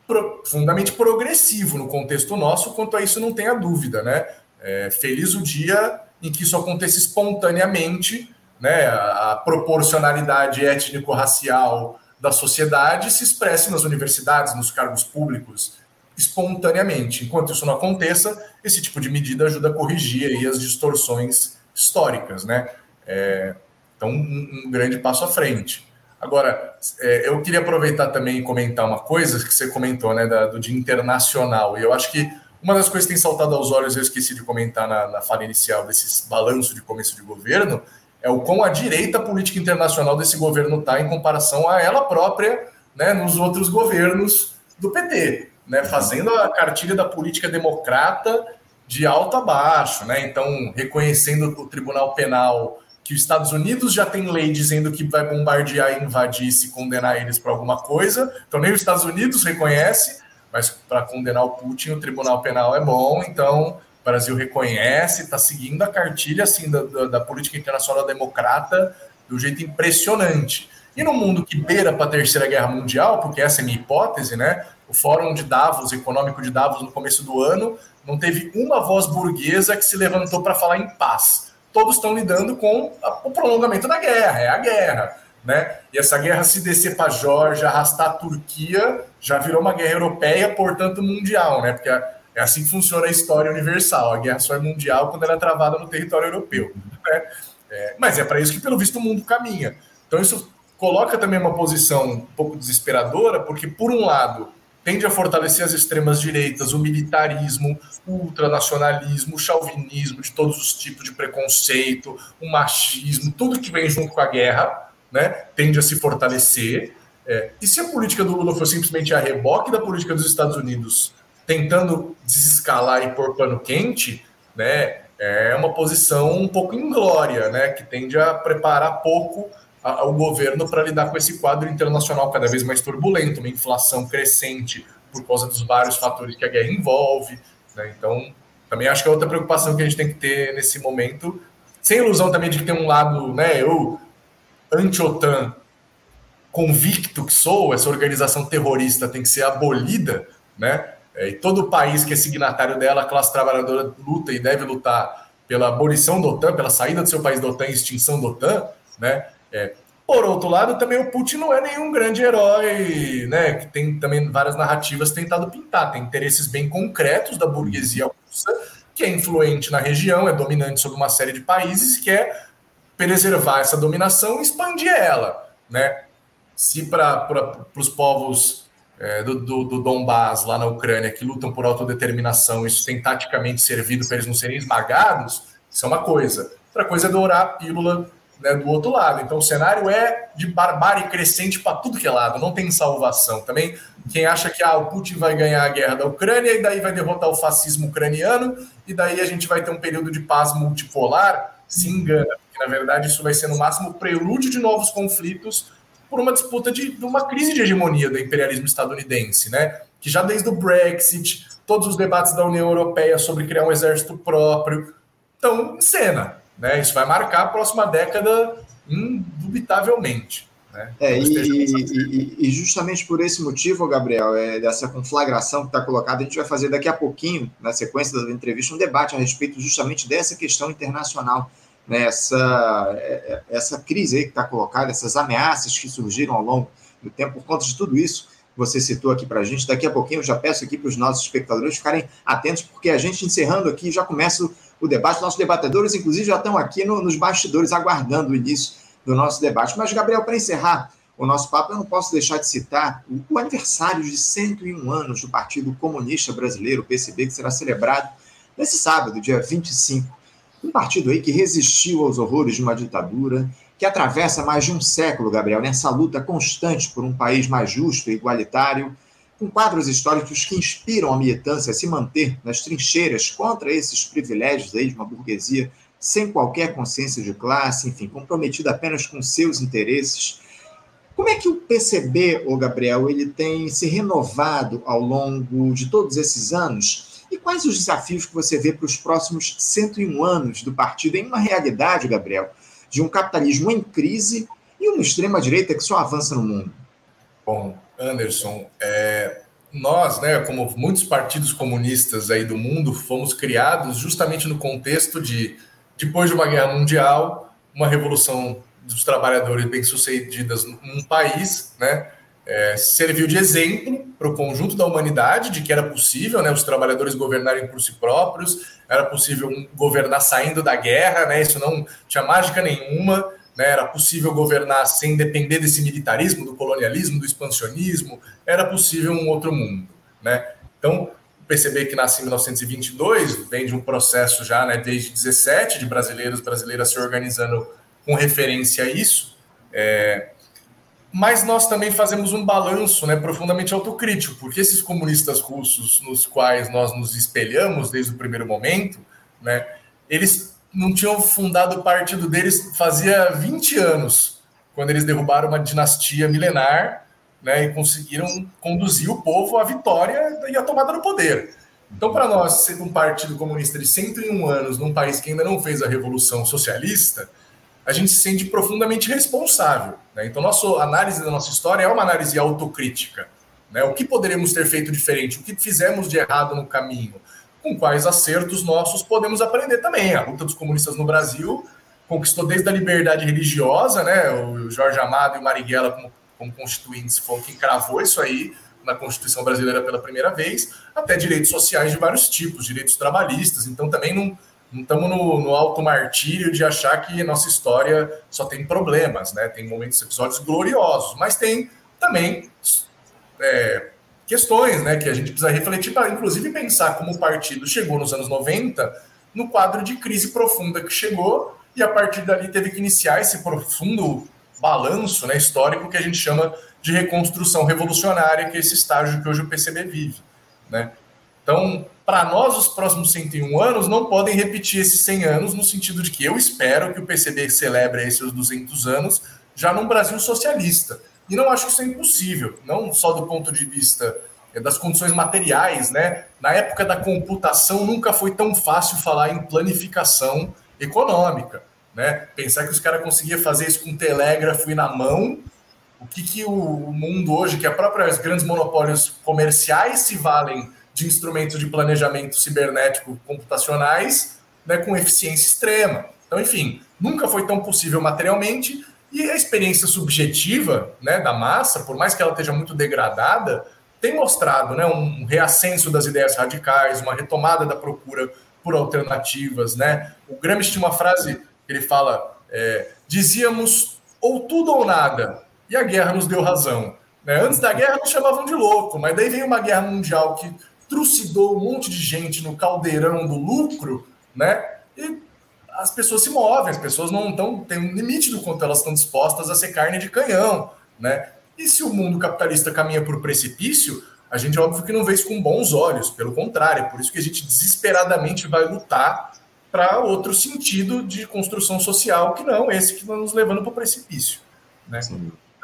Profundamente progressivo no contexto nosso, quanto a isso não tenha dúvida, né? É, feliz o dia em que isso aconteça espontaneamente, né? A proporcionalidade étnico-racial da sociedade se expresse nas universidades, nos cargos públicos, espontaneamente. Enquanto isso não aconteça, esse tipo de medida ajuda a corrigir as distorções históricas, né? É, então, um, um, grande passo à frente. Agora, é, eu queria aproveitar também e comentar uma coisa que você comentou, né, da, do dia internacional. E eu acho que uma das coisas que tem saltado aos olhos, eu esqueci de comentar na, na fala inicial desses balanço de começo de governo, é o quão a direita política internacional desse governo está em comparação a ela própria, né, nos outros governos do PT, né, fazendo a cartilha da política democrata de alto a baixo, né, então reconhecendo o Tribunal Penal que os Estados Unidos já tem lei dizendo que vai bombardear e invadir se condenar eles para alguma coisa, então nem os Estados Unidos reconhece, mas para condenar o Putin o Tribunal Penal é bom, então Brasil reconhece, está seguindo a cartilha assim da, da, da, política internacional democrata de um jeito impressionante. E no mundo que beira para a Terceira Guerra Mundial, porque essa é a minha hipótese, né? O Fórum de Davos, econômico de Davos, no começo do ano, não teve uma voz burguesa que se levantou para falar em paz. Todos estão lidando com a, o prolongamento da guerra, é a guerra. Né? E essa guerra se descer para a Geórgia, arrastar a Turquia, já virou uma guerra europeia, portanto mundial, né? Porque a, é assim que funciona a história universal. A guerra só é mundial quando ela é travada no território europeu. Né? É, mas é para isso que, pelo visto, o mundo caminha. Então, isso coloca também uma posição um pouco desesperadora, porque, por um lado, tende a fortalecer as extremas direitas, o militarismo, o ultranacionalismo, o chauvinismo de todos os tipos de preconceito, o machismo, tudo que vem junto com a guerra, né, tende a se fortalecer. É, e se a política do Lula for simplesmente a reboque da política dos Estados Unidos tentando desescalar e pôr pano quente, né, é uma posição um pouco inglória, né, que tende a preparar pouco o governo para lidar com esse quadro internacional cada vez mais turbulento, uma inflação crescente por causa dos vários fatores que a guerra envolve. Né? Então, também acho que é outra preocupação que a gente tem que ter nesse momento, sem ilusão também de que tem um lado, né, eu anti-OTAN convicto que sou, essa organização terrorista tem que ser abolida, né? É, e todo o país que é signatário dela, a classe trabalhadora luta e deve lutar pela abolição da OTAN, pela saída do seu país da OTAN e extinção da OTAN, né? É, por outro lado, também o Putin não é nenhum grande herói, né? Que tem também várias narrativas tentado pintar, tem interesses bem concretos da burguesia russa, que é influente na região, é dominante sobre uma série de países, quer preservar essa dominação e expandir ela, né? Se para os povos é, do, do, do Donbass, lá na Ucrânia, que lutam por autodeterminação, isso tem taticamente servido para eles não serem esmagados, isso é uma coisa. Outra coisa é dourar a pílula né, do outro lado. Então o cenário é de barbárie crescente para tudo que é lado, não tem salvação. Também quem acha que ah, o Putin vai ganhar a guerra da Ucrânia e daí vai derrotar o fascismo ucraniano e daí a gente vai ter um período de paz multipolar, se engana, porque na verdade isso vai ser no máximo prelúdio de novos conflitos por uma disputa de, de uma crise de hegemonia do imperialismo estadunidense, né? Que já desde o Brexit, todos os debates da União Europeia sobre criar um exército próprio estão em cena, né? Isso vai marcar a próxima década indubitavelmente. Né? É, e, e, e, justamente por esse motivo, Gabriel, é, dessa conflagração que está colocada, a gente vai fazer daqui a pouquinho, na sequência da entrevista, um debate a respeito justamente dessa questão internacional né, essa, é, é, essa crise que está colocada, essas ameaças que surgiram ao longo do tempo, por conta de tudo isso você citou aqui para a gente. Daqui a pouquinho eu já peço aqui para os nossos espectadores ficarem atentos, porque a gente encerrando aqui já começa o, o debate. Nossos debatedores, inclusive, já estão aqui no, nos bastidores aguardando o início do nosso debate. Mas, Gabriel, para encerrar o nosso papo, eu não posso deixar de citar o aniversário de 101 anos do Partido Comunista Brasileiro, o PCB, que será celebrado nesse sábado, dia 25. Um partido aí que resistiu aos horrores de uma ditadura, que atravessa mais de um século, Gabriel, nessa luta constante por um país mais justo e igualitário, com quadros históricos que inspiram a militância a se manter nas trincheiras contra esses privilégios aí de uma burguesia sem qualquer consciência de classe, enfim, comprometida apenas com seus interesses. Como é que o PCB, ô Gabriel, ele tem se renovado ao longo de todos esses anos? E quais os desafios que você vê para os próximos 101 anos do partido em uma realidade, Gabriel, de um capitalismo em crise e uma extrema-direita que só avança no mundo? Bom, Anderson, é, nós, né, como muitos partidos comunistas aí do mundo, fomos criados justamente no contexto de, depois de uma guerra mundial, uma revolução dos trabalhadores bem-sucedidas num país, né, é, serviu de exemplo para o conjunto da humanidade de que era possível, né, os trabalhadores governarem por si próprios, era possível governar saindo da guerra, né, isso não tinha mágica nenhuma, né, era possível governar sem depender desse militarismo, do colonialismo, do expansionismo, era possível um outro mundo. Né? Então, PCB que nasce em 1922 vem de um processo já né, desde 17 de brasileiros brasileiras se organizando com referência a isso. É, mas nós também fazemos um balanço né, profundamente autocrítico, porque esses comunistas russos nos quais nós nos espelhamos desde o primeiro momento, né, eles não tinham fundado o partido deles fazia 20 anos, quando eles derrubaram uma dinastia milenar né, e conseguiram conduzir o povo à vitória e à tomada do poder. Então, para nós, ser um partido comunista de 101 anos num país que ainda não fez a revolução socialista, a gente se sente profundamente responsável. Né? Então, nossa análise da nossa história é uma análise autocrítica. Né? O que poderíamos ter feito diferente? O que fizemos de errado no caminho? com quais acertos nossos podemos aprender também. A luta dos comunistas no Brasil conquistou desde a liberdade religiosa, né? O Jorge Amado e o Marighella, como, como constituintes, foram quem cravou isso aí na Constituição brasileira pela primeira vez, até direitos sociais de vários tipos, direitos trabalhistas. Então também não, não estamos no, no alto martírio de achar que nossa história só tem problemas, né? Tem momentos, episódios gloriosos, mas tem também é, questões né, que a gente precisa refletir para, inclusive, pensar como o partido chegou nos anos 90 no quadro de crise profunda que chegou e a partir dali teve que iniciar esse profundo balanço né, histórico que a gente chama de reconstrução revolucionária, que é esse estágio que hoje o PCB vive. Né? Então, para nós, os próximos 101 anos não podem repetir esses 100 anos, no sentido de que eu espero que o PCB celebre esses 200 anos já num Brasil socialista. E não acho que isso é impossível, não só do ponto de vista eh, das condições materiais, né? Na época da computação nunca foi tão fácil falar em planificação econômica, né? Pensar que os caras conseguiam fazer isso com telégrafo e na mão, o que, que o mundo hoje, que a própria os grandes monopólios comerciais se valem de instrumentos de planejamento cibernético computacionais, né, com eficiência extrema. Então, enfim, nunca foi tão possível materialmente e a experiência subjetiva né, da massa, por mais que ela esteja muito degradada, tem mostrado né, um reascenso das ideias radicais, uma retomada da procura por alternativas. Né? O Gramsci tinha uma frase que ele fala: é, dizíamos ou tudo ou nada, e a guerra nos deu razão. Né? Antes da guerra nos chamavam de louco, mas daí veio uma guerra mundial que trucidou um monte de gente no caldeirão do lucro, né? E as pessoas se movem, as pessoas não estão, tem um limite do quanto elas estão dispostas a ser carne de canhão, né? E se o mundo capitalista caminha por precipício, a gente óbvio que não vê isso com bons olhos, pelo contrário, é por isso que a gente desesperadamente vai lutar para outro sentido de construção social que não esse que está nos levando para o precipício, né?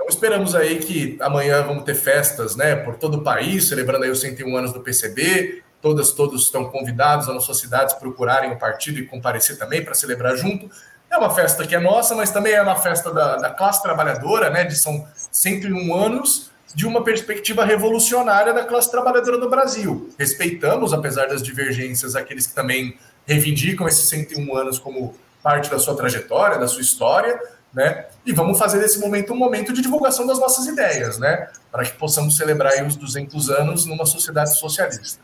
Então esperamos aí que amanhã vamos ter festas, né, por todo o país, celebrando aí os 101 anos do PCB, todas, todos estão convidados nas suas cidades procurarem o partido e comparecer também para celebrar junto. É uma festa que é nossa, mas também é uma festa da, da classe trabalhadora, né? De são 101 anos de uma perspectiva revolucionária da classe trabalhadora do Brasil. Respeitamos, apesar das divergências, aqueles que também reivindicam esses 101 anos como parte da sua trajetória, da sua história, né? E vamos fazer desse momento um momento de divulgação das nossas ideias, né? Para que possamos celebrar os 200 anos numa sociedade socialista.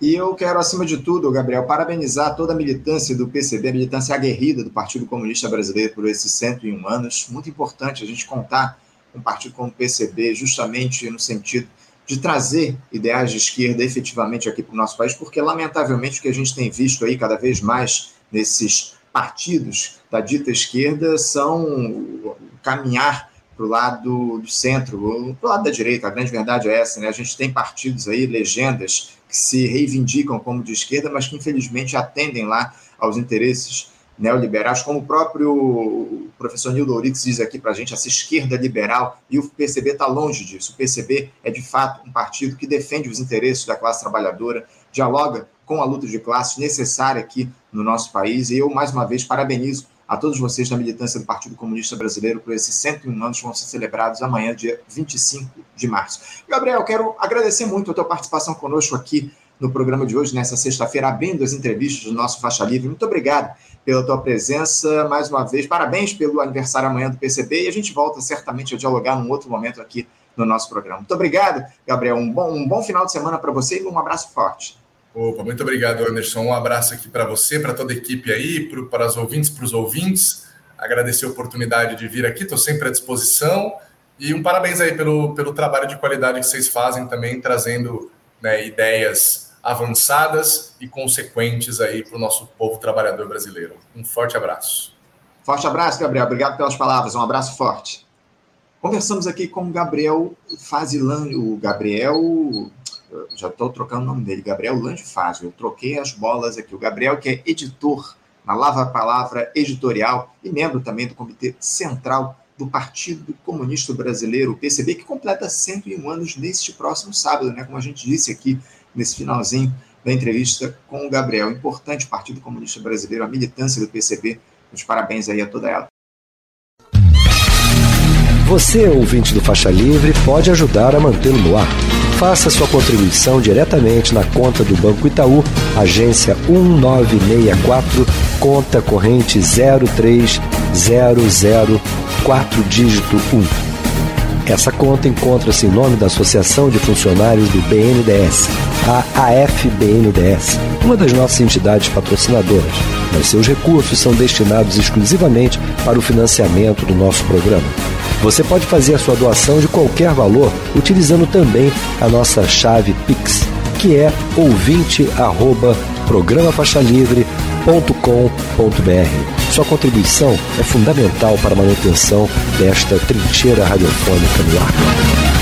E eu quero, acima de tudo, Gabriel, parabenizar toda a militância do PCB, a militância aguerrida do Partido Comunista Brasileiro por esses 101 anos. Muito importante a gente contar um partido como o PCB, justamente no sentido de trazer ideais de esquerda efetivamente aqui para o nosso país, porque, lamentavelmente, o que a gente tem visto aí cada vez mais nesses partidos da dita esquerda são caminhar para o lado do centro, para o lado da direita. A grande verdade é essa, né? A gente tem partidos aí, legendas, que se reivindicam como de esquerda, mas que infelizmente atendem lá aos interesses neoliberais, como o próprio professor Nildo Ourix diz aqui para a gente, essa esquerda liberal, e o PCB está longe disso. O PCB é, de fato, um partido que defende os interesses da classe trabalhadora, dialoga com a luta de classe necessária aqui no nosso país, e eu, mais uma vez, parabenizo a todos vocês da militância do Partido Comunista Brasileiro por esses 101 anos que vão ser celebrados amanhã, dia 25 de março. Gabriel, quero agradecer muito a tua participação conosco aqui no programa de hoje, nessa sexta-feira, abrindo as entrevistas do nosso Faixa Livre. Muito obrigado pela tua presença mais uma vez. Parabéns pelo aniversário amanhã do PCB e a gente volta certamente a dialogar num outro momento aqui no nosso programa. Muito obrigado, Gabriel. Um bom, um bom final de semana para você e um abraço forte. Opa, muito obrigado, Anderson. Um abraço aqui para você, para toda a equipe aí, pro, para as ouvintes, para os ouvintes. Agradecer a oportunidade de vir aqui, estou sempre à disposição. E um parabéns aí pelo, pelo trabalho de qualidade que vocês fazem também, trazendo né, ideias avançadas e consequentes aí para o nosso povo trabalhador brasileiro. Um forte abraço. Forte abraço, Gabriel. Obrigado pelas palavras. Um abraço forte. Conversamos aqui com o Gabriel Fazilani, o Gabriel, já estou trocando o nome dele, Gabriel Lange Fazio. Eu troquei as bolas aqui. O Gabriel, que é editor na Lava Palavra Editorial e membro também do Comitê Central do Partido Comunista Brasileiro, o PCB, que completa 101 anos neste próximo sábado, né? Como a gente disse aqui nesse finalzinho da entrevista com o Gabriel. Importante Partido Comunista Brasileiro, a militância do PCB. Os parabéns aí a toda ela. Você, ouvinte do Faixa Livre, pode ajudar a mantê-lo no ar. Faça sua contribuição diretamente na conta do Banco Itaú, agência 1964, conta corrente 03004 dígito 1. Essa conta encontra-se em nome da Associação de Funcionários do BNDES, a AFBNDES, uma das nossas entidades patrocinadoras, mas seus recursos são destinados exclusivamente para o financiamento do nosso programa. Você pode fazer a sua doação de qualquer valor utilizando também a nossa chave Pix, que é ouvinte@programafaixalivre.com.br. Sua contribuição é fundamental para a manutenção desta trincheira radiofônica no ar.